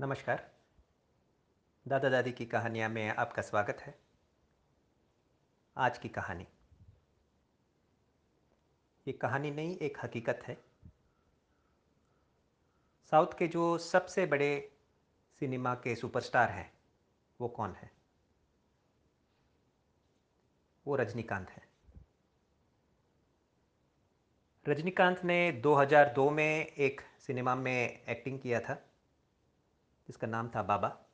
नमस्कार। दादा दादी की कहानियाँ में आपका स्वागत है। आज की कहानी। ये कहानी नहीं, एक हकीकत है। साउथ के जो सबसे बड़े सिनेमा के सुपरस्टार हैं, वो कौन है? वो रजनीकांत है। रजनीकांत ने 2002 में एक सिनेमा में एक्टिंग किया था। जिसका नाम था बाबा।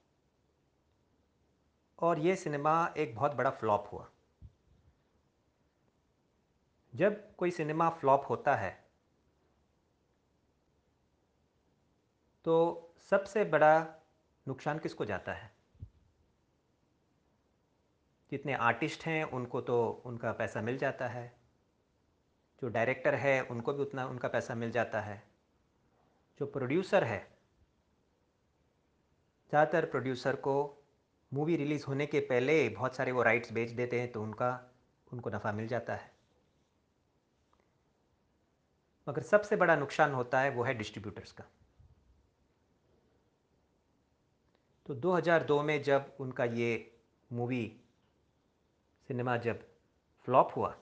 और ये सिनेमा एक बहुत बड़ा फ्लॉप हुआ। जब कोई सिनेमा फ्लॉप होता है तो सबसे बड़ा नुकसान किसको जाता है? जितने आर्टिस्ट हैं, उनको तो उनका पैसा मिल जाता है। जो डायरेक्टर है, उनको भी उतना उनका पैसा मिल जाता है। जो प्रोड्यूसर है ज़्यादातर प्रोड्यूसर को मूवी रिलीज़ होने के पहले बहुत सारे वो राइट्स बेच देते हैं तो उनका, उनको नफ़ा मिल जाता है। मगर सबसे बड़ा नुकसान होता है वो है डिस्ट्रीब्यूटर्स का। तो 2002 में जब उनका ये मूवी सिनेमा जब फ्लॉप हुआ,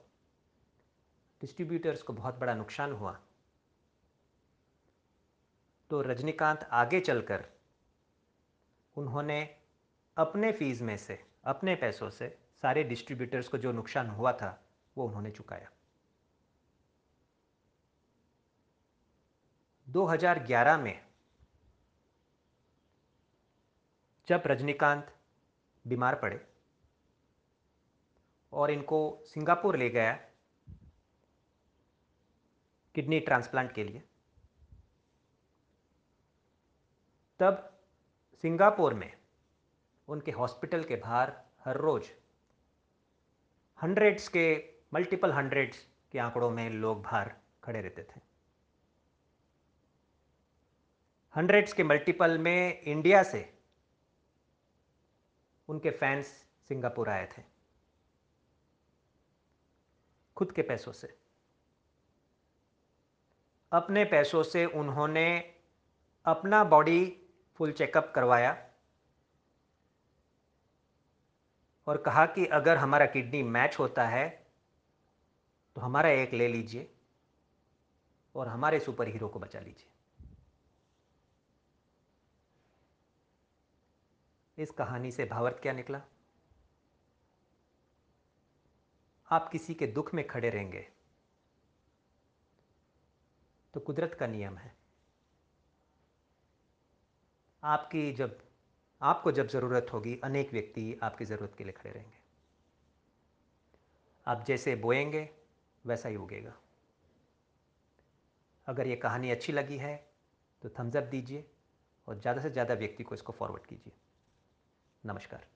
डिस्ट्रीब्यूटर्स को बहुत बड़ा नुकसान हुआ। तो रजनीकांत आगे चलकर उन्होंने अपने फ़ीस में से, अपने पैसों से सारे डिस्ट्रीब्यूटर्स को जो नुकसान हुआ था, वो उन्होंने चुकाया। 2011 में जब रजनीकांत बीमार पड़े और इनको सिंगापुर ले गया किडनी ट्रांसप्लांट के लिए, तब सिंगापुर में उनके हॉस्पिटल के बाहर हर रोज़ हंड्रेड्स के मल्टीपल हंड्रेड्स के आंकड़ों में लोग बाहर खड़े रहते थे। हंड्रेड्स के मल्टीपल में इंडिया से उनके फैंस सिंगापुर आए थे। खुद के पैसों से। अपने पैसों से उन्होंने अपना बॉडी फुल चेकअप करवाया और कहा कि अगर हमारा किडनी मैच होता है तो हमारा एक ले लीजिए और हमारे सुपर हीरो को बचा लीजिए। इस कहानी से भावर्थ क्या निकला? आप किसी के दुख में खड़े रहेंगे तो कुदरत का नियम है। आपकी जब, आपको जब ज़रूरत होगी, अनेक व्यक्ति आपकी ज़रूरत के लिए खड़े रहेंगे। आप जैसे बोएँगे, वैसा ही उगेगा। अगर ये कहानी अच्छी लगी है तो थम्सअप दीजिए और ज़्यादा से ज़्यादा व्यक्ति को इसको फॉरवर्ड कीजिए। नमस्कार।